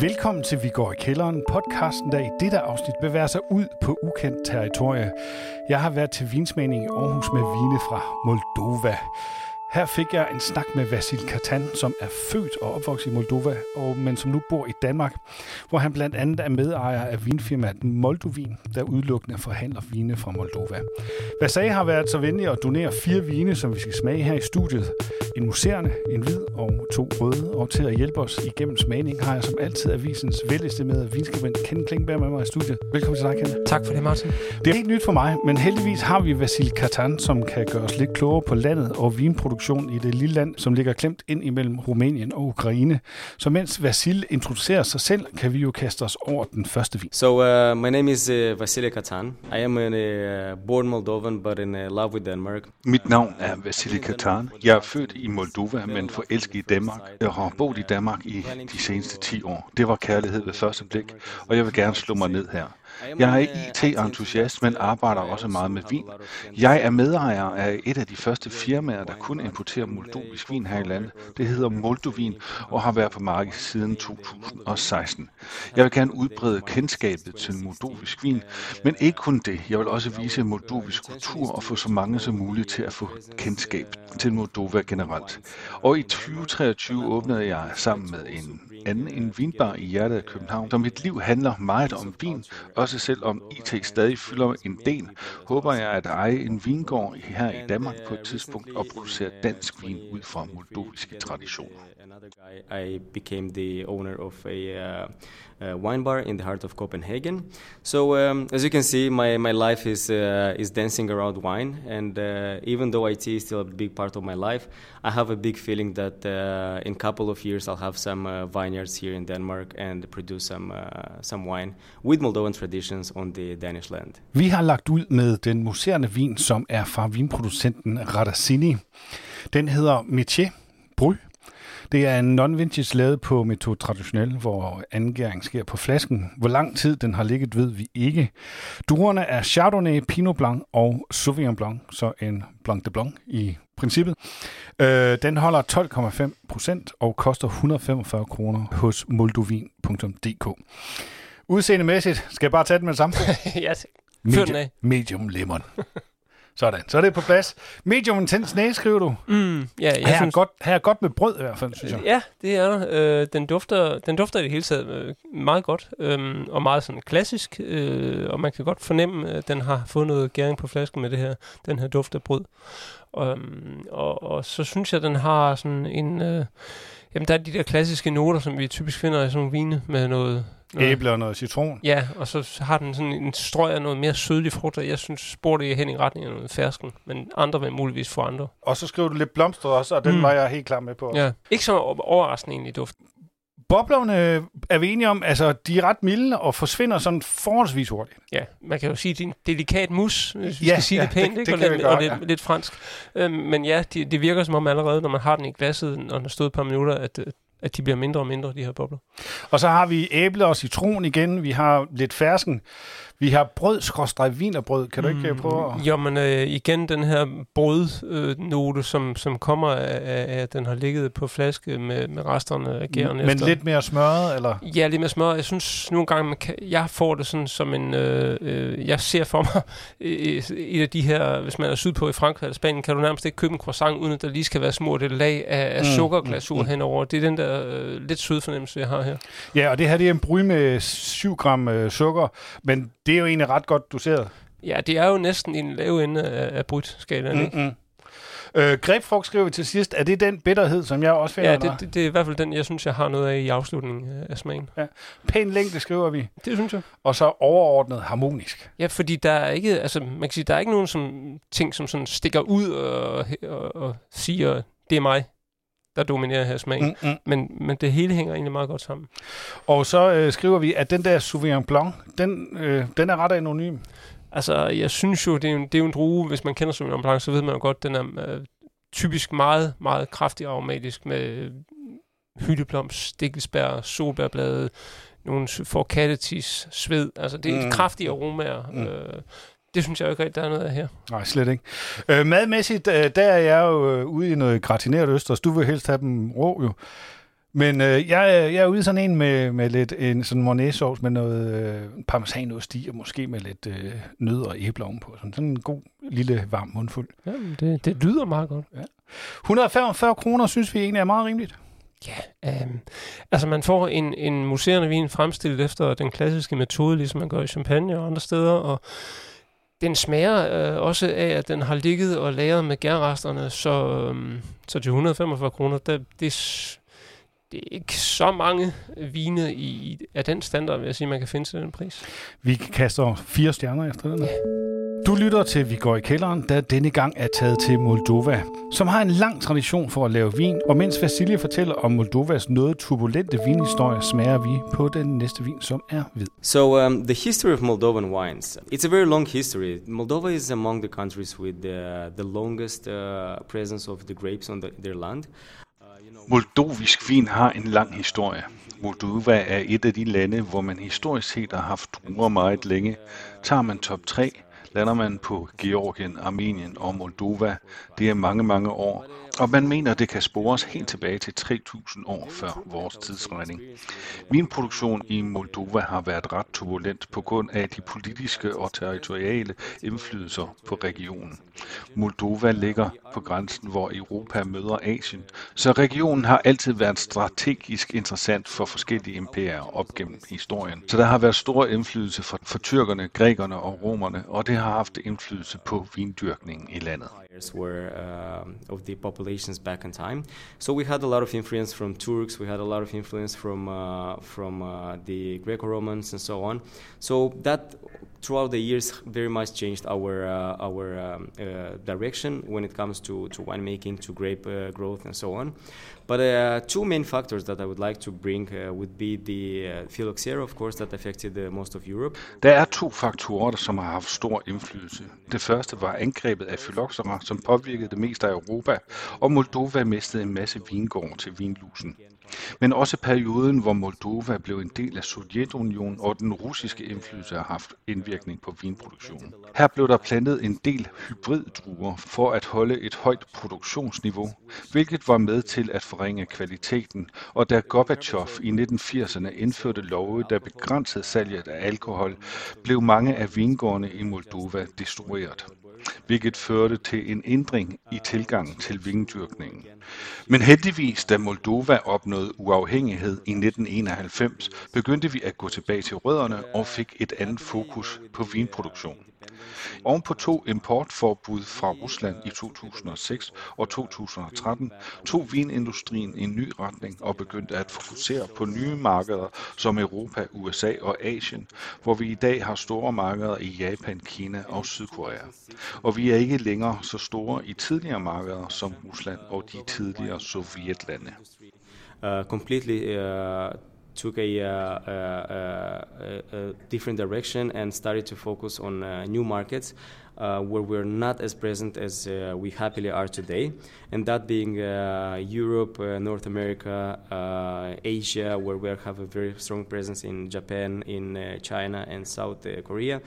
Velkommen til Vi går i kælderen, podcasten, der i dette afsnit bevæger sig ud på ukendt territorie. Jeg har været til vinsmagning i Aarhus med vine fra Moldova. Her fik jeg en snak med Vasil Katan, som er født og opvokset i Moldova, og, men som nu bor i Danmark, hvor han blandt andet er medejer af vinfirmaet Moldovin, der udelukkende forhandler vine fra Moldova. Vasil har været så venlig at donere fire vine, som vi skal smage her i studiet. En muserende, en hvid og to røde, og til at hjælpe os igennem smagning har jeg som altid avisens velestimerede vinskribent Ken Klingberg med mig i studiet. Velkommen til dig, Ken. Tak for det, Martin. Det er helt nyt for mig, men heldigvis har vi Vasil Katan, som kan gøre os lidt klogere på landet og vinproduktion produktion i det lille land, som ligger klemt ind imellem Rumænien og Ukraine. Så mens Vasil introducerer sig selv, kan vi jo kaste os over den første vin. So uh, my name is uh, Vasile Katan. I am a uh, born Moldovan, but in uh, love with Denmark. Mit navn er Vasile Katan. Jeg er født i Moldova, men forelsket i Danmark. Jeg har boet i Danmark i de seneste 10 år. Det var kærlighed ved første blik, og jeg vil gerne slå mig ned her. Jeg er IT-entusiast, men arbejder også meget med vin. Jeg er medejer af et af de første firmaer, der kun importerer moldovisk vin her i landet. Det hedder Moldovin og har været på markedet siden 2016. Jeg vil gerne udbrede kendskabet til moldovisk vin, men ikke kun det. Jeg vil også vise moldovisk kultur og få så mange som muligt til at få kendskab til Moldova generelt. Og i 2023 åbnede jeg sammen med en anden en vinbar i hjertet af København. Som mit liv handler meget om vin, også selvom IT stadig fylder en del, håber jeg at eje en vingård her i Danmark på et tidspunkt og producere dansk vin ud fra moldoviske traditioner. I became the owner of a uh, uh, wine bar in the heart of Copenhagen. So um, as you can see, my, my life is uh, is dancing around wine, and uh, even though IT is still a big part of my life, I have a big feeling that uh, in a couple of years I'll have some uh, wine vineyards here in Denmark and produce some uh, some wine with Moldovan traditions on the Danish land. Vi har lagt ud med den muserende vin, som er fra vinproducenten Radassini. Den hedder Métier Bry det er en non-vintage lavet på metode traditionel, hvor angæring sker på flasken. Hvor lang tid den har ligget, ved vi ikke. Druerne er Chardonnay, Pinot Blanc og Sauvignon Blanc, så en Blanc de Blanc i princippet. Øh, den holder 12,5 procent og koster 145 kroner hos moldovin.dk. Udseendemæssigt skal jeg bare tage den med det samme. ja, medium, medium lemon. Sådan, så er det på plads. Medium intens næse, skriver du. Mm, ja, jeg her, synes... er godt, her er godt med brød i hvert fald, synes jeg. Ja, det er der. Øh, den, dufter, den dufter i det hele taget øh, meget godt, øh, og meget sådan klassisk, øh, og man kan godt fornemme, at den har fået noget gæring på flasken med det her, den her duft af brød. Og, øhm, og, og så synes jeg, den har sådan en... Øh, jamen, der er de der klassiske noter, som vi typisk finder i sådan nogle vine med noget. Æble og noget citron. Ja, og så har den sådan en strøg af noget mere sødlig frugt, og jeg synes, spor det hen i retning af noget fersken, men andre vil muligvis få andre. Og så skriver du lidt blomster også, og den mm. var jeg helt klar med på. Ja, ikke så overraskende egentlig i duften. Boblerne er vi enige om, altså de er ret milde og forsvinder sådan forholdsvis hurtigt. Ja, man kan jo sige, at det er en delikat mus, hvis vi ja, skal sige ja, det pænt, det, ikke? Og, lidt, godt, og lidt, ja. lidt fransk. Øhm, men ja, det, det virker som om allerede, når man har den i glasset, og den har stået et par minutter, at, at de bliver mindre og mindre, de her bobler. Og så har vi æble og citron igen. Vi har lidt fersken. Vi har brød, skråstrej, vinerbrød. Kan du ikke øh, mm, prøve at... Jo, men øh, igen den her brødnote, øh, som, som kommer af, af, at den har ligget på flaske med, med resterne af gæren Men efter. lidt mere smørret, eller? Ja, lidt mere smørret. Jeg synes nogle gange, man kan, jeg får det sådan som en... Øh, øh, jeg ser for mig et af de her, hvis man er sydpå i Frankrig eller Spanien, kan du nærmest ikke købe en croissant, uden at der lige skal være smurt et lag af, af mm, sukkerglasur mm, mm. henover. Det er den der øh, lidt søde fornemmelse, jeg har her. Ja, og det her det er en bry med 7 gram øh, sukker, men det er jo egentlig ret godt doseret. Ja, det er jo næsten en lav ende af, af brytskalaen, mm, ikke? Øh, grebfrugt skriver vi til sidst. Er det den bitterhed, som jeg også finder? Ja, det, det, det er i hvert fald den, jeg synes, jeg har noget af i afslutningen af smagen. Ja. Pæn længde skriver vi. Det synes jeg. Og så overordnet harmonisk. Ja, fordi der er ikke, altså man kan sige, der er ikke nogen som, ting, som sådan stikker ud og, og, og siger, det er mig der dominerer her smagen. Mm, mm. Men, men det hele hænger egentlig meget godt sammen. Og så øh, skriver vi, at den der Sauvignon Blanc, den, øh, den er ret anonym. Altså, jeg synes jo, det er, en, det er jo en drue, hvis man kender Sauvignon Blanc, så ved man jo godt, den er øh, typisk meget, meget kraftig aromatisk med hyldeplom, stikkelsbær, solbærblade, nogle forkattetis, sved. Altså, det er mm. kraftige aromaer. Mm. Øh, det synes jeg jo ikke rigtig, der er noget af her. Nej, slet ikke. Øh, madmæssigt, øh, der er jeg jo øh, ude i noget gratineret østers. Du vil helst have dem rå jo. Men øh, jeg, jeg er ude sådan en med, med lidt en sådan mornay med noget øh, parmesanost i, og måske med lidt øh, nød og æbler ovenpå. Sådan, sådan en god, lille, varm mundfuld. Jamen, det, det lyder meget godt. Ja. 145 kroner synes vi egentlig er meget rimeligt. Ja, øh, altså man får en, en museerne vin fremstillet efter den klassiske metode, ligesom man gør i Champagne og andre steder, og den smager øh, også af, at den har ligget og lagret med gærresterne, så, øh, så til 145 kroner, det, det, det er ikke så mange vine i, af den standard, vil jeg sige, man kan finde til den pris. Vi kaster fire stjerner efter den. Ja. Du lytter til Vi går i kælderen, der denne gang er taget til Moldova, som har en lang tradition for at lave vin. Og mens Vasilje fortæller om Moldovas noget turbulente vinhistorie, smager vi på den næste vin, som er hvid. So um, the history of Moldovan wines. It's a very long history. Moldova is among the countries with the, the longest uh, presence of the grapes on the, their land. Moldovisk vin har en lang historie. Moldova er et af de lande, hvor man historisk set har haft druer meget længe. Tager man top 3, lander man på Georgien, Armenien og Moldova. Det er mange, mange år. Og man mener, det kan spores helt tilbage til 3.000 år før vores tidsregning. Vinproduktion i Moldova har været ret turbulent på grund af de politiske og territoriale indflydelser på regionen. Moldova ligger på grænsen, hvor Europa møder Asien, så regionen har altid været strategisk interessant for forskellige imperier op gennem historien. Så der har været stor indflydelse for, for tyrkerne, grækerne og romerne, og det har haft indflydelse på vindyrkningen i landet. were uh, of the populations back in time. So we had a lot of influence from Turks, we had a lot of influence from uh, from uh, the Greco-Romans and so on. So that throughout the years very much changed our uh, our um, uh, direction when it comes to to winemaking, to grape uh, growth, and so on. But uh, two main factors that I would like to bring uh, would be the uh, phylloxera, of course, that affected most of Europe. Der er to faktorer, som har haft stor indflydelse. Det første var angrebet af phylloxera, som påvirkede det meste af Europa, og Moldova mistede en masse vingård til vinlusen men også perioden, hvor Moldova blev en del af Sovjetunionen og den russiske indflydelse har haft indvirkning på vinproduktionen. Her blev der plantet en del hybriddruer for at holde et højt produktionsniveau, hvilket var med til at forringe kvaliteten, og da Gorbachev i 1980'erne indførte love, der begrænsede salget af alkohol, blev mange af vingårdene i Moldova destrueret hvilket førte til en ændring i tilgangen til vingdyrkningen. Men heldigvis, da Moldova opnåede uafhængighed i 1991, begyndte vi at gå tilbage til rødderne og fik et andet fokus på vinproduktion. Oven på to importforbud fra Rusland i 2006 og 2013 tog vinindustrien en ny retning og begyndte at fokusere på nye markeder som Europa, USA og Asien, hvor vi i dag har store markeder i Japan, Kina og Sydkorea. Og vi er ikke længere så store i tidligere markeder som Rusland og de tidligere sovjetlande. Uh, completely uh, took a, uh, uh, a, different direction and started to focus on uh, new markets uh, where we're not as present as uh, we happily are today, and that being uh, Europe, North America, Asia, where we have a very strong presence in Japan, in China, and South Korea,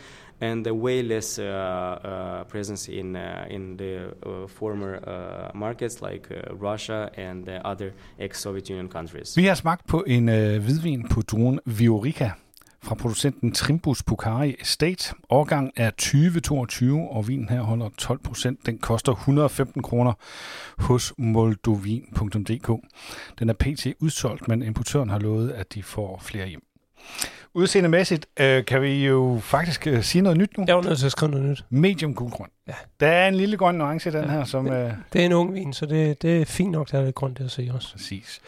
and a way less uh, uh, presence in uh, in the uh, former uh, markets like uh, Russia and other ex-Soviet Union countries. Vi har smagt på en uh, hvidvin på druen Viorica fra producenten Trimbus Pukari Estate. Årgang er 2022, og vinen her holder 12 procent. Den koster 115 kroner hos moldovin.dk. Den er pt. udsolgt, men importøren har lovet, at de får flere hjem. Udseendemæssigt øh, kan vi jo faktisk øh, sige noget nyt nu. Jeg var nødt til at skrive noget nyt. Medium gulgrøn. Ja. Der er en lille grøn nuance i den ja, her, som... Øh... Det er en ung vin, så det, det er fint nok, der er lidt grønt at se også. Præcis.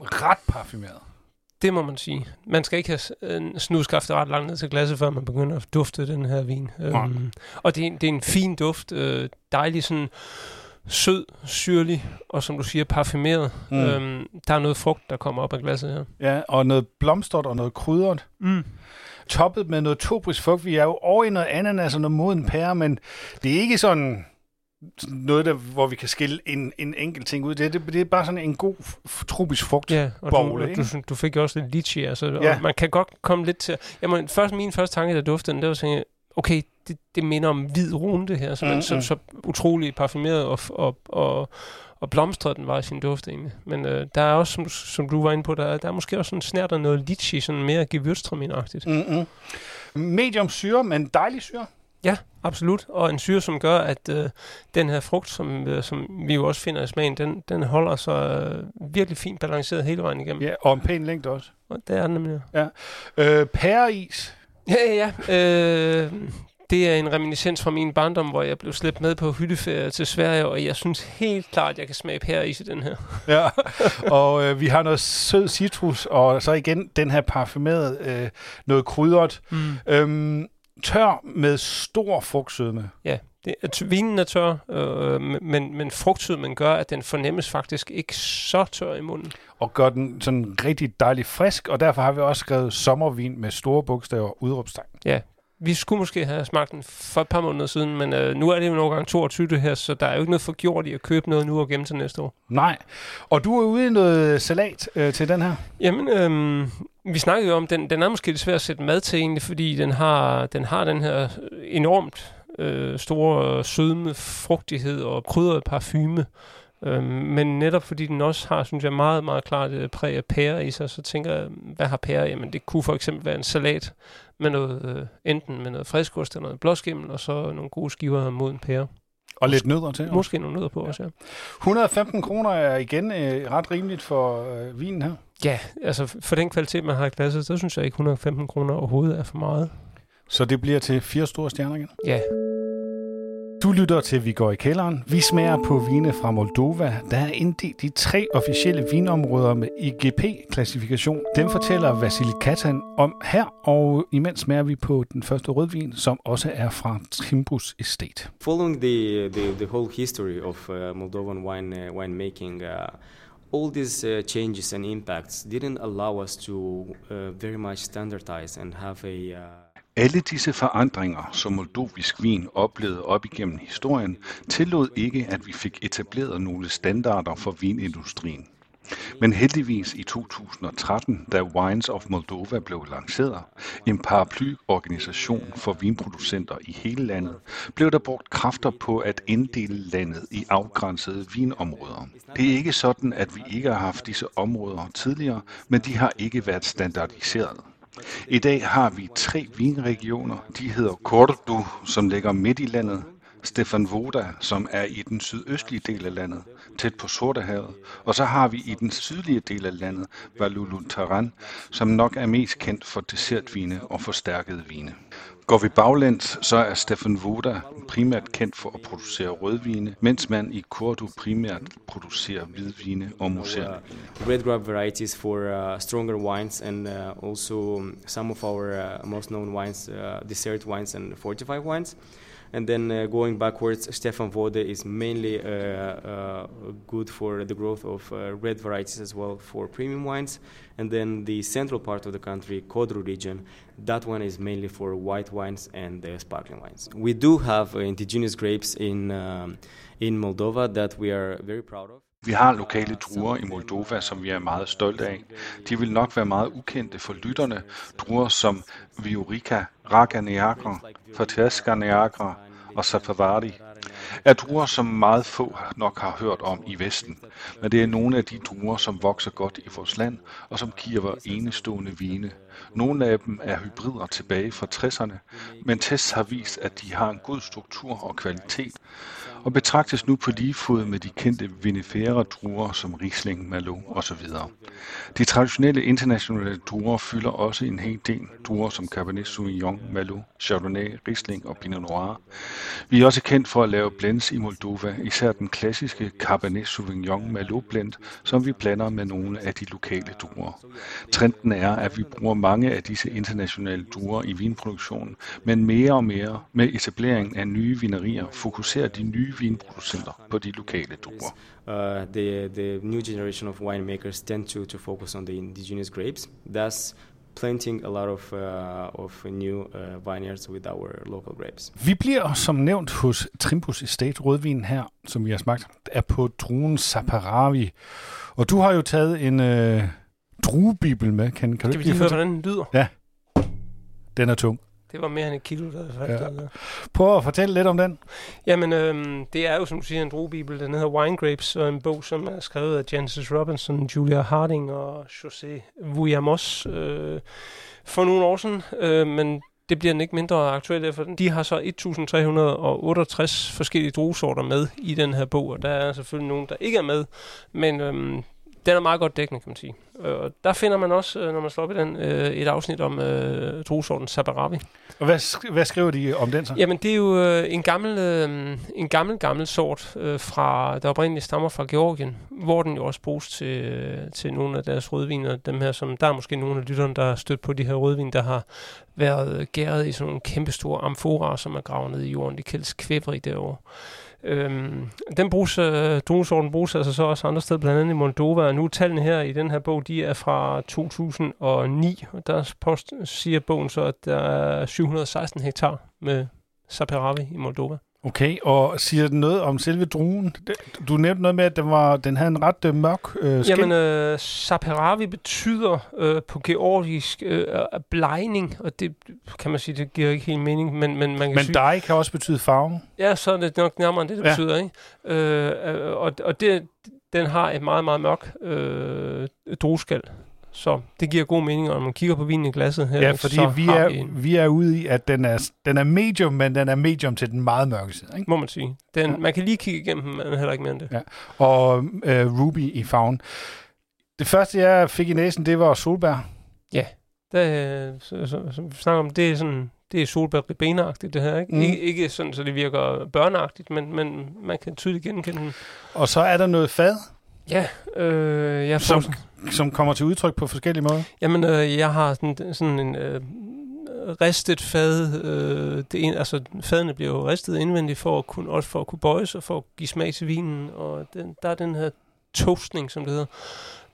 Ret parfumeret. Det må man sige. Man skal ikke have snuskaftet ret langt ned til glasset, før man begynder at dufte den her vin. Um, og det er, det er en fin duft. Øh, dejlig sådan sød, syrlig og som du siger, parfumeret. Mm. Øhm, der er noget frugt, der kommer op af glasset her. Ja, og noget blomstret og noget krydret. Mm. Toppet med noget tobrisk frugt. Vi er jo over i noget ananas og noget moden pære, men det er ikke sådan noget, der, hvor vi kan skille en, en enkelt ting ud. Det, det, det er bare sådan en god tropisk frugt. Ja, og bowl, du, du, du fik jo også lidt litchi, altså, ja. og man kan godt komme lidt til... Jamen, først, min første tanke, der duftede den, det var sådan, okay, det, det minder om hvid rune, det her, så, mm, så, så utrolig parfumeret og, og, og, og blomstret den var i sin duft egentlig. Men øh, der er også, som, som du var inde på, der, der er måske også sådan snært af noget litchi, sådan mere gewürztraminer-agtigt. Mm-hmm. Medium syre, men dejlig syre. Ja, absolut. Og en syre, som gør, at øh, den her frugt, som, øh, som vi jo også finder i smagen, den, den holder sig øh, virkelig fint balanceret hele vejen igennem. Ja, og en pæn længde også. Og det er den nemlig. Ja. Øh, pæreis. Ja, ja, ja. Øh, det er en reminiscens fra min barndom, hvor jeg blev slæbt med på hytteferie til Sverige, og jeg synes helt klart, at jeg kan smage pæreis i den her. Ja, og øh, vi har noget sød citrus, og så igen den her parfumerede, øh, noget krydret. Mm. Øhm, tør med stor frugtsødme. Ja, det, at vinen er tør, øh, men, men frugtsødmen gør, at den fornemmes faktisk ikke så tør i munden. Og gør den sådan rigtig dejlig frisk, og derfor har vi også skrevet sommervin med store bogstaver udråbstegn. Ja, vi skulle måske have smagt den for et par måneder siden, men øh, nu er det jo nogle gange 22 det her, så der er jo ikke noget for gjort i at købe noget nu og gemme til næste år. Nej, og du er ude i noget salat øh, til den her? Jamen, øh, vi snakkede jo om, den, den er måske lidt svær at sætte mad til egentlig, fordi den har den, har den her enormt øh, store sødme, frugtighed og krydret parfume. Øh, men netop fordi den også har, synes jeg, meget, meget klart øh, præg af pære i sig, så tænker jeg, hvad har pære? Jamen det kunne for eksempel være en salat med noget, øh, enten med noget friskost eller noget blåskimmel, og så nogle gode skiver mod en pære. Og lidt nødder til. Måske nogle nødder på ja. også, ja. 115 kroner er igen øh, ret rimeligt for øh, vinen her. Ja, altså for den kvalitet, man har i glasset, så synes jeg ikke 115 kroner overhovedet er for meget. Så det bliver til fire store stjerner igen? Ja. Du lytter til Vi går i kælderen. Vi smager på vine fra Moldova. Der er inddelt i tre officielle vinområder med IGP-klassifikation. Dem fortæller Vasili Katan om her, og imens smager vi på den første rødvin, som også er fra Trimbus Estate. Following the, the, the whole history of uh, Moldovan wine, uh, winemaking, uh, all these uh, changes and impacts didn't allow us to uh, very much standardize and have a uh alle disse forandringer, som moldovisk vin oplevede op igennem historien, tillod ikke, at vi fik etableret nogle standarder for vinindustrien. Men heldigvis i 2013, da Wines of Moldova blev lanceret, en paraplyorganisation for vinproducenter i hele landet, blev der brugt kræfter på at inddele landet i afgrænsede vinområder. Det er ikke sådan, at vi ikke har haft disse områder tidligere, men de har ikke været standardiseret. I dag har vi tre vinregioner. De hedder Cordu, som ligger midt i landet, Stefan Voda, som er i den sydøstlige del af landet, tæt på Sortehavet. Og så har vi i den sydlige del af landet Valulutaran, som nok er mest kendt for dessertvine og forstærkede vine. Går vi baglæns, så er Stefan Voda primært kendt for at producere rødvine, mens man i Kordo primært producerer hvidvine og museer. Uh, red grape varieties for uh, stronger wines and uh, also some of our uh, most known wines, uh, dessert wines and fortified wines. And then uh, going backwards, Stefan Vode is mainly uh, uh, good for the growth of uh, red varieties as well for premium wines. And then the central part of the country, Kodru region, that one is mainly for white wines and sparkling wines. We do have uh, indigenous grapes in, um, in Moldova that we are very proud of. Vi har lokale druer i Moldova, som vi er meget stolte af. De vil nok være meget ukendte for lytterne. Druer som Viorica, Raga Neagra, Fateska Neagra og Safavari er druer, som meget få nok har hørt om i Vesten. Men det er nogle af de druer, som vokser godt i vores land, og som giver enestående vine. Nogle af dem er hybrider tilbage fra 60'erne, men tests har vist, at de har en god struktur og kvalitet, og betragtes nu på lige fod med de kendte vinifera druer som Riesling, Merlot osv. De traditionelle internationale druer fylder også en hel del druer som Cabernet Sauvignon, Merlot, Chardonnay, Riesling og Pinot Noir. Vi er også kendt for at lave blends i Moldova, især den klassiske Cabernet Sauvignon Merlot blend, som vi blander med nogle af de lokale druer. Trenden er, at vi bruger mange af disse internationale druer i vinproduktionen, men mere og mere med etableringen af nye vinerier fokuserer de nye nye vinproducenter på de lokale druer. Uh, the, the new generation of winemakers tend to, to focus on the indigenous grapes, thus planting a lot of, uh, of new uh, vineyards with our local grapes. Vi bliver som nævnt hos Trimbus Estate rødvin her, som vi har smagt, er på druen Saparavi. Og du har jo taget en øh, druebibel med. Kan, kan Skal vi lige høre, hvordan den lyder? Ja. Den er tung. Det var mere end et kilo, der faldt Ja. ja. Prøv at fortælle lidt om den. Jamen, øhm, det er jo, som du siger, en druebibel. Den hedder Wine Grapes, og en bog, som er skrevet af Jancis Robinson, Julia Harding og José Vujamos øh, for nogle år siden. Øh, men det bliver den ikke mindre aktuel, for de har så 1368 forskellige druesorter med i den her bog, og der er selvfølgelig nogen, der ikke er med, men øhm, den er meget godt dækkende, kan man sige. Og der finder man også, øh, når man slår op i den, øh, et afsnit om øh, druesorten Sabaravi. Og hvad, sk- hvad skriver de om den så? Jamen, det er jo øh, en gammel, øh, en gammel, gammel sort, øh, fra, der oprindeligt stammer fra Georgien, hvor den jo også bruges til, øh, til nogle af deres rødviner. Dem her, som, der er måske nogle af lytterne, der har stødt på de her rødvin, der har været gæret i sådan nogle kæmpestore amforaer, som er gravet ned i jorden. De kaldes kvæbrig derovre. Øhm, den bruges, øh, druesorten bruges altså så også andre steder, blandt andet i Moldova, og nu er tallene her i den her bog, de er fra 2009, og der post, siger bogen så, at der er 716 hektar med Saperavi i Moldova. Okay, og siger den noget om selve druen? Det- Du nævnte noget med, at den, var, den havde en ret øh, mørk øh, skin. Jamen, øh, Saperavi betyder øh, på georgisk øh, øh, blegning, og det kan man sige, det giver ikke helt mening, men, men man kan Men sige, kan også betyde farve. Ja, så er det nok nærmere det, det Ja. betyder, ikke? Øh, øh, og og det, den har et meget, meget mørk øh, drueskal. Så det giver god mening, og når man kigger på vinen i glasset her, Ja, fordi så vi er, vi en, vi er ude i, at den er, den er medium, men den er medium til den meget mørke side. Ikke? må man sige. Den, Ja. Man kan lige kigge igennem, men heller ikke mere end det. Ja. Og øh, ruby i farven. Det første, jeg fik i næsen, det var solbær. Det, så, så, så, vi snakker om, det er sådan, det er solbær ribeneragtigt det her, ikke? Mm. Ikke, ikke sådan, så det virker børneagtigt, men, men man kan tydeligt genkende den. Og så er der noget fad, Ja, øh, jeg får som, som kommer til udtryk på forskellige måder. Jamen, øh, jeg har sådan, sådan en øh, ristet fad. Øh, det en, altså, fadene bliver jo ristet indvendigt for at kunne, også for at kunne bøjes og for at give smag til vinen. Og den, der er den her toastning, som det hedder.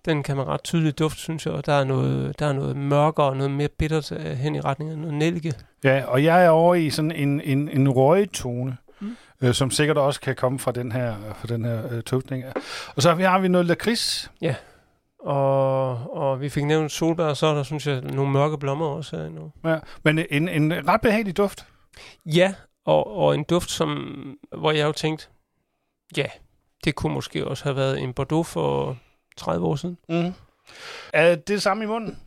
Den kan man ret tydeligt dufte, synes jeg. Og der er noget, der er noget mørkere og noget mere bittert øh, hen i retning af noget nælke. Ja, og jeg er over i sådan en, en, en røgetone, mm. Øh, som sikkert også kan komme fra den her, fra den her øh. Og så har vi, har vi noget lakrids. Og, og vi fik nævnt solbær, og så er der, synes jeg, nogle mørke blommer også her nu. Ja, men en, en ret behagelig duft. Ja, og, og en duft, som, hvor jeg jo tænkte, ja, det kunne måske også have været en Bordeaux for 30 år siden. Mm. Er det det samme i munden?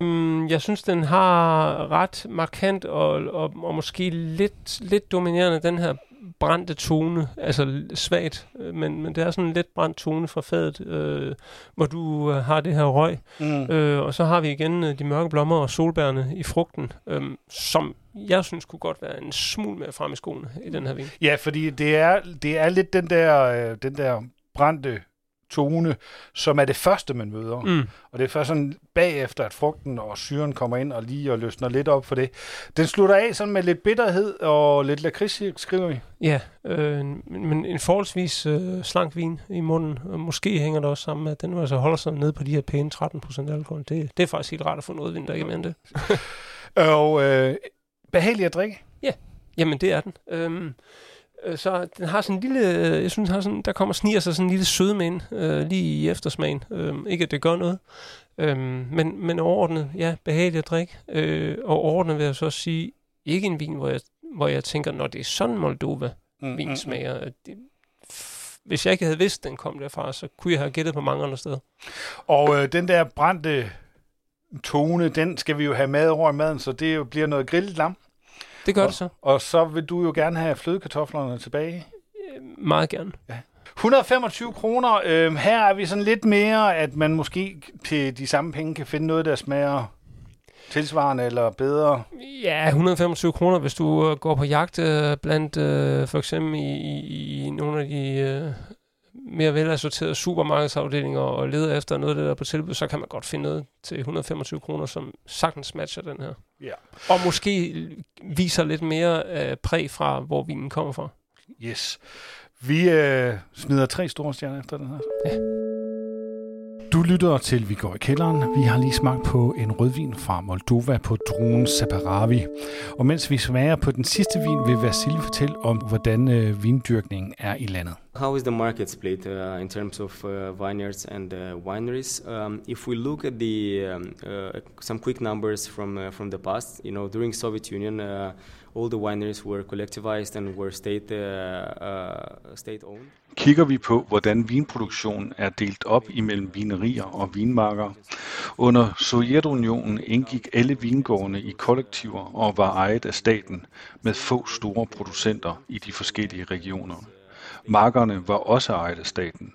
Mm, jeg synes, den har ret markant og, og, og måske lidt, lidt dominerende den her brændte tone, altså svagt, øh, men, men det er sådan en lidt brændt tone fra fadet, øh, hvor du øh, har det her røg. Mm. Øh, og så har vi igen øh, de mørke blommer og solbærne i frugten, øh, som jeg synes kunne godt være en smule mere frem i skoene i den her vin. Ja, fordi det er, det er lidt den der, øh, den der brændte tone, som er det første, man møder. Mm. Og det er først sådan bagefter, at frugten og syren kommer ind og lige og løsner lidt op for det. Den slutter af sådan med lidt bitterhed og lidt lakrids, skriver vi. Ja, øh, men en forholdsvis øh, slank vin i munden. Måske hænger det også sammen med, at den altså holder sig nede på de her pæne 13% alkohol. Det, det er faktisk helt rart at få noget vin, der ikke er det. Og øh, behagelig at drikke. Jamen, det er den. Øh, så den har sådan en lille, øh, jeg synes, den har sådan, der kommer sniger sig sådan en lille sødme ind, øh, lige i eftersmagen. Øhm, ikke at det gør noget, øhm, men, men overordnet, ja, behageligt at drikke. Øh, og overordnet vil jeg så sige, ikke en vin, hvor jeg, hvor jeg tænker, når det er sådan Moldova, Mm, vin smager. at Det, hvis jeg ikke havde vidst, den kom derfra, så kunne jeg have gættet på mange andre steder. Og øh, den der brændte tone, den skal vi jo have med over i maden, så det jo bliver noget grillet lam. Det gør Og- det så. Og så vil du jo gerne have flødekartoflerne tilbage. Øh, Meget gerne. 125 kroner. Øh, her er vi sådan lidt mere, at man måske til de samme penge kan finde noget, der smager tilsvarende eller bedre. Ja, 125 kroner, hvis du øh, går på jagt øh, blandt øh, for eksempel i, i, i nogle af de øh, mere velassorterede supermarkedsafdelinger og leder efter noget af det der er på tilbud, så kan man godt finde noget til 125 kroner, som sagtens matcher den her. Ja. Og måske viser lidt mere øh, præg fra, hvor vinen kommer fra. Yes. Vi øh, smider tre store stjerner efter den her. Ja. Du lytter til Vi går i kælderen. Vi har lige smagt på en rødvin fra Moldova på druen Saparavi. Og mens vi smager på den sidste vin, vil Vasil fortælle om, hvordan øh, vindyrkningen er i landet. How is the market split uh, in terms of uh, vineyards and uh, wineries? Um, if we look at the um, uh, some quick numbers from uh, from the past, you know, during Soviet Union, uh, all the wineries were collectivized and were state uh, uh, state owned. Kigger vi på, hvordan vinproduktionen er delt op imellem vinerier og vinmarker. Under Sovjetunionen indgik alle vingårdene i kollektiver og var ejet af staten, med få store producenter i de forskellige regioner. Markerne var også ejet af staten.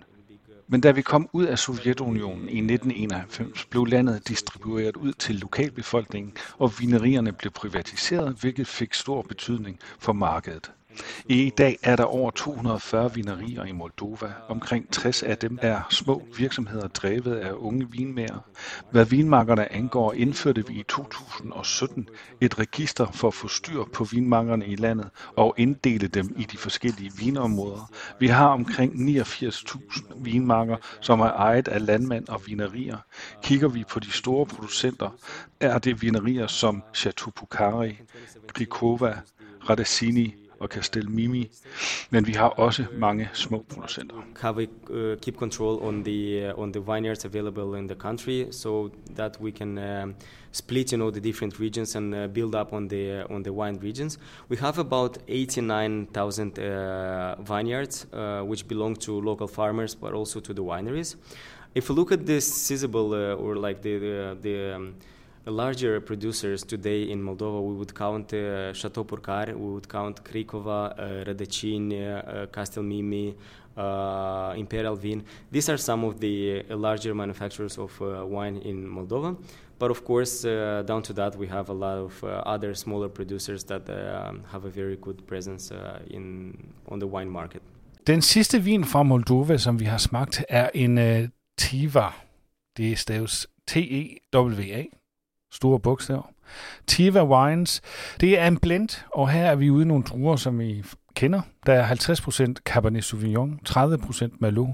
Men da vi kom ud af Sovjetunionen i 1991, blev landet distribueret ud til lokalbefolkningen, og vinerierne blev privatiseret, hvilket fik stor betydning for markedet. I dag er der over 240 vinerier i Moldova. Omkring 60 af dem er små virksomheder drevet af unge vinmager. Hvad vinmarkerne angår, indførte vi i 2017 et register for at få styr på vinmarkerne i landet og inddele dem i de forskellige vinområder. Vi har omkring 89.000 vinmarker, som er ejet af landmænd og vinerier. Kigger vi på de store producenter, er det vinerier som Chateau Pucari, Grikova, Radesini, og Castel Mimi, men vi har også mange små producenter. Have we uh, keep control on the uh, on the vineyards available in the country, so that we can uh, split, you know, the different regions and uh, build up on the uh, on the wine regions. We have about 89,000 uh, vineyards, uh, which belong to local farmers, but also to the wineries. If you look at this sizable or like the the, the um, larger producers today in Moldova, we would count uh, Chateau Purcar, we would count Krikova, uh, Radecin, uh, Castel Mimi, uh, Imperial Vin. These are some of the uh, larger manufacturers of uh, wine in Moldova. But of course, uh, down to that, we have a lot of uh, other smaller producers that uh, have a very good presence uh, in on the wine market. Den sidste vin fra Moldova, som vi har smagt, er en uh, Tiva. Det staves T-E-W-A. Store bogstaver. Tiva Wines, det er en blend, og her er vi ude i nogle druer, som vi kender. Der er 50% Cabernet Sauvignon, 30% Merlot,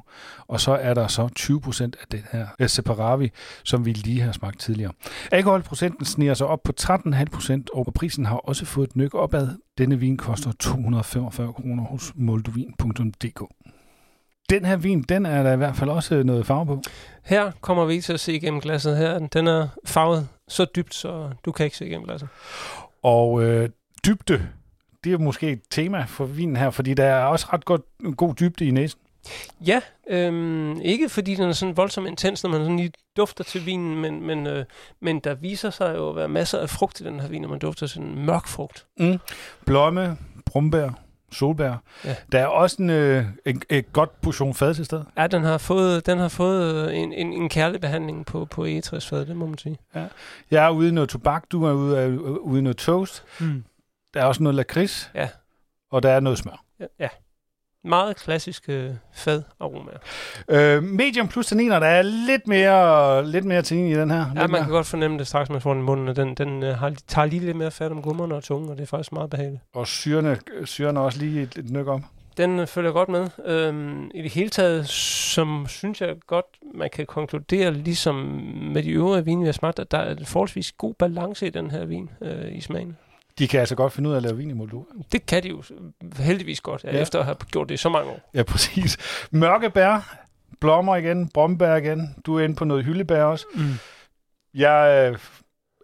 og så er der så 20% af den her øh, Separavi, som vi lige har smagt tidligere. Alkoholprocenten sniger sig op på 13,5%, og prisen har også fået et nyk opad. Denne vin koster 245 kroner hos moldovin.dk. Den her vin, den er der i hvert fald også noget farve på. Her kommer vi til at se igennem glasset her. Den er farvet så dybt, så du kan ikke se igennem glasset. Og øh, dybde, det er måske et tema for vinen her, fordi der er også ret godt, god dybde i næsen. Ja, øhm, ikke fordi den er sådan voldsomt intens, når man sådan lige dufter til vinen, men, men, øh, men der viser sig jo at være masser af frugt i den her vin, når man dufter sådan en mørk frugt. Mm. Blomme, brumbær, solbær. Ja. Der er også en, øh, en, en godt portion fad til sted. Ja, den har fået, den har fået øh, en, en, en kærlig behandling på, på egetræsfad, det må man sige. Ja. Jeg er ude i noget tobak, du er ude, øh, ude i noget toast. Mm. Der er også noget lakrids. Ja. Og der er noget smør. Ja. ja meget klassiske øh, fadaroma. Øh, medium plus tanniner, der er lidt mere, lidt mere tannin i den her. Ja, man mere. kan godt fornemme det straks, man får den i munden, og den, den uh, har, tager lige lidt mere fat om gummerne og tungen, og det er faktisk meget behageligt. Og syrene, syrene også lige et, et nyk om. Den uh, følger godt med. Øhm, I det hele taget, som synes jeg godt, man kan konkludere, ligesom med de øvrige vine, vi har smagt, at der er en forholdsvis god balance i den her vin øh, i smagen. De kan altså godt finde ud af at lave vin i Moldova. Det kan de jo heldigvis godt, ja. efter at have gjort det i så mange år. Ja, præcis. Mørke bær, blommer igen, brombær igen. Du er inde på noget hyldebær også. Mm. Jeg øh,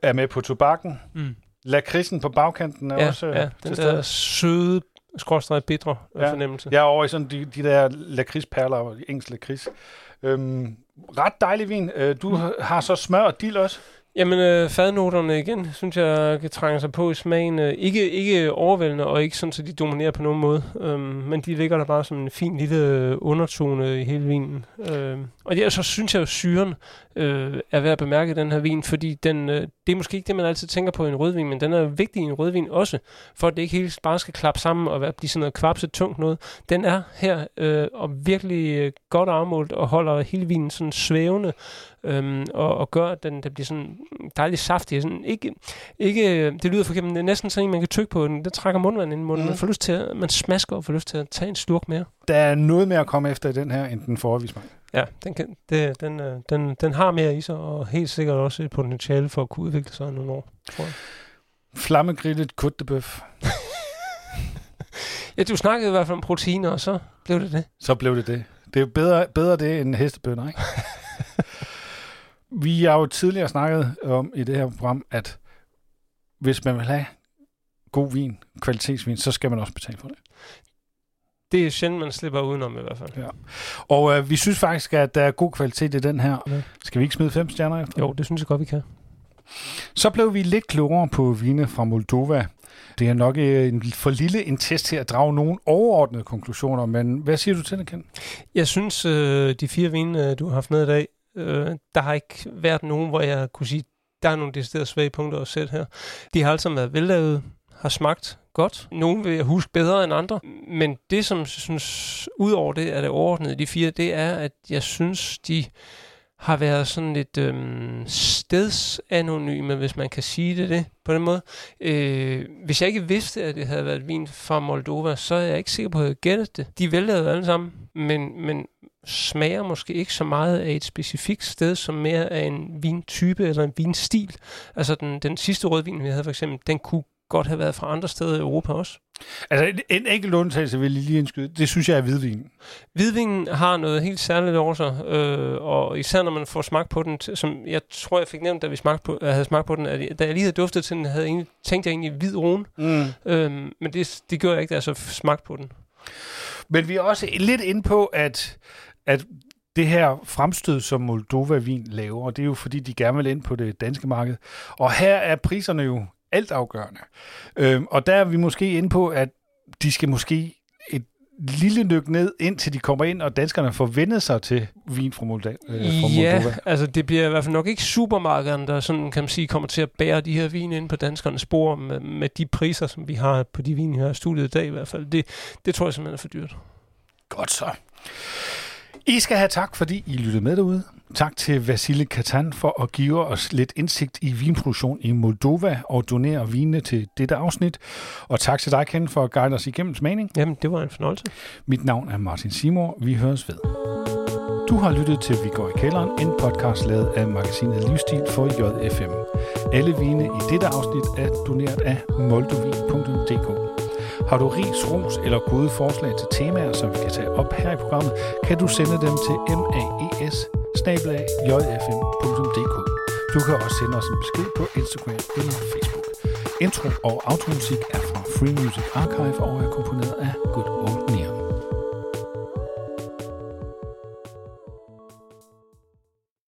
er med på tobakken. Mm. Lakridsen på bagkanten er ja, også øh, ja, den der søde, skråstrej bitre øh, ja. fornemmelse. Jeg er over i sådan de, de der lakridsperler, engelsk lakrids. Øhm, ret dejlig vin. Du mm. har så smør og dild også. Jamen, øh, fadnoterne igen, synes jeg, kan trænge sig på i smagen. Øh, ikke, ikke overvældende, og ikke sådan, så de dominerer på nogen måde. Øh, men de ligger der bare som en fin lille øh, undertone i hele vinen. Øh, og ja, så synes jeg jo, syren øh, er værd at bemærke den her vin, fordi den, øh, det er måske ikke det, man altid tænker på i en rødvin, men den er vigtig i en rødvin også, for at det ikke helt bare skal klappe sammen og være, blive sådan noget kvapset tungt noget. Den er her øh, og virkelig øh, godt afmålt og holder hele vinen sådan svævende øhm, og, og gør, at den, den bliver sådan dejligt saftig. Sådan, ikke, ikke, det lyder for eksempel, det er næsten sådan, at man kan tykke på den. Det trækker mundvand ind i munden. Mm. Man får lyst til at, man smasker og får lyst til at tage en slurk mere. Der er noget mere at komme efter i den her, end den forrige smag. Ja, den, kan, det, den, øh, den, den har mere i sig, og helt sikkert også et potentiale for at kunne udvikle sig nogle år, tror jeg. Flammegrillet kuttebøf. Ja, du snakkede i hvert fald om proteiner, og så blev det det. Så blev det det. Det er bedre, bedre det end hestebønder, ikke? Vi har jo tidligere snakket om i det her program, at hvis man vil have god vin, kvalitetsvin, så skal man også betale for det. Det er sjældent, man slipper udenom i hvert fald. Ja. Og øh, vi synes faktisk, at der er god kvalitet i den her. Ja. Skal vi ikke smide fem stjerner efter? Jo, det synes jeg godt, vi kan. Så blev vi lidt klogere på vine fra Moldova. Det er nok øh, en for lille en test til at drage nogle overordnede konklusioner, men hvad siger du til det, Ken? Jeg synes, øh, de fire vine, øh, du har haft med i dag, øh, der har ikke været nogen, hvor jeg kunne sige, der er nogle deciderede svage punkter at sætte her. De har altså været vellavet, har smagt godt. Nogle vil jeg huske bedre end andre. Men det, som jeg synes, ud over det er det overordnede, de fire, det er, at jeg synes, de har været sådan lidt øhm, stedsanonyme, hvis man kan sige det, det på den måde. Øh, hvis jeg ikke vidste, at det havde været vin fra Moldova, så er jeg ikke sikker på, at jeg havde gættet det. De vælger alle sammen, men, men smager måske ikke så meget af et specifikt sted, som mere af en vintype eller en vinstil. Altså den, den sidste rødvin, vi havde for eksempel, den kunne godt have været fra andre steder i Europa også. Altså en, en enkelt undtagelse vil jeg lige indskyde. Det synes jeg er hvidvin. Hvidvinen har noget helt særligt over sig, øh, og især når man får smagt på den, som jeg tror, jeg fik nævnt, da vi smagte på, jeg havde smagt på den, at jeg, da jeg lige havde duftet til den, havde jeg egentlig, tænkt jeg egentlig hvid rune, Mm. øh, men det, det gjorde jeg ikke, da jeg så smagte på den. Men vi er også lidt inde på, at, at det her fremstød, som Moldova-vin laver, det er jo fordi, de gerne vil ind på det danske marked. Og her er priserne jo altafgørende. Øhm, og der er vi måske inde på, at de skal måske et lille nyk ned, indtil de kommer ind, og danskerne får vendet sig til vin fra, Molda- øh, fra ja, Moldova. altså det bliver i hvert fald nok ikke supermarkederne, der sådan, kan man sige, kommer til at bære de her vine ind på danskernes spor med, med de priser, som vi har på de vine, vi har i studiet i dag i hvert fald. Det, det tror jeg simpelthen er for dyrt. Godt så. I skal have tak, fordi I lyttede med derude. Tak til Vasile Katan for at give os lidt indsigt i vinproduktion i Moldova og donere vinene til dette afsnit. Og tak til dig, Ken, for at guide os igennem smagning. Jamen, det var en fornøjelse. Mit navn er Martin Simor. Vi høres ved. Du har lyttet til Vi går i kælderen, en podcast lavet af magasinet Livsstil for JFM. Alle vine i dette afsnit er doneret af moldovin.dk. Har du ris, ros eller gode forslag til temaer, som vi kan tage op her i programmet, kan du sende dem til maes Du kan også sende os en besked på Instagram eller Facebook. Intro og automusik er fra Free Music Archive og er komponeret af Good Old Neon.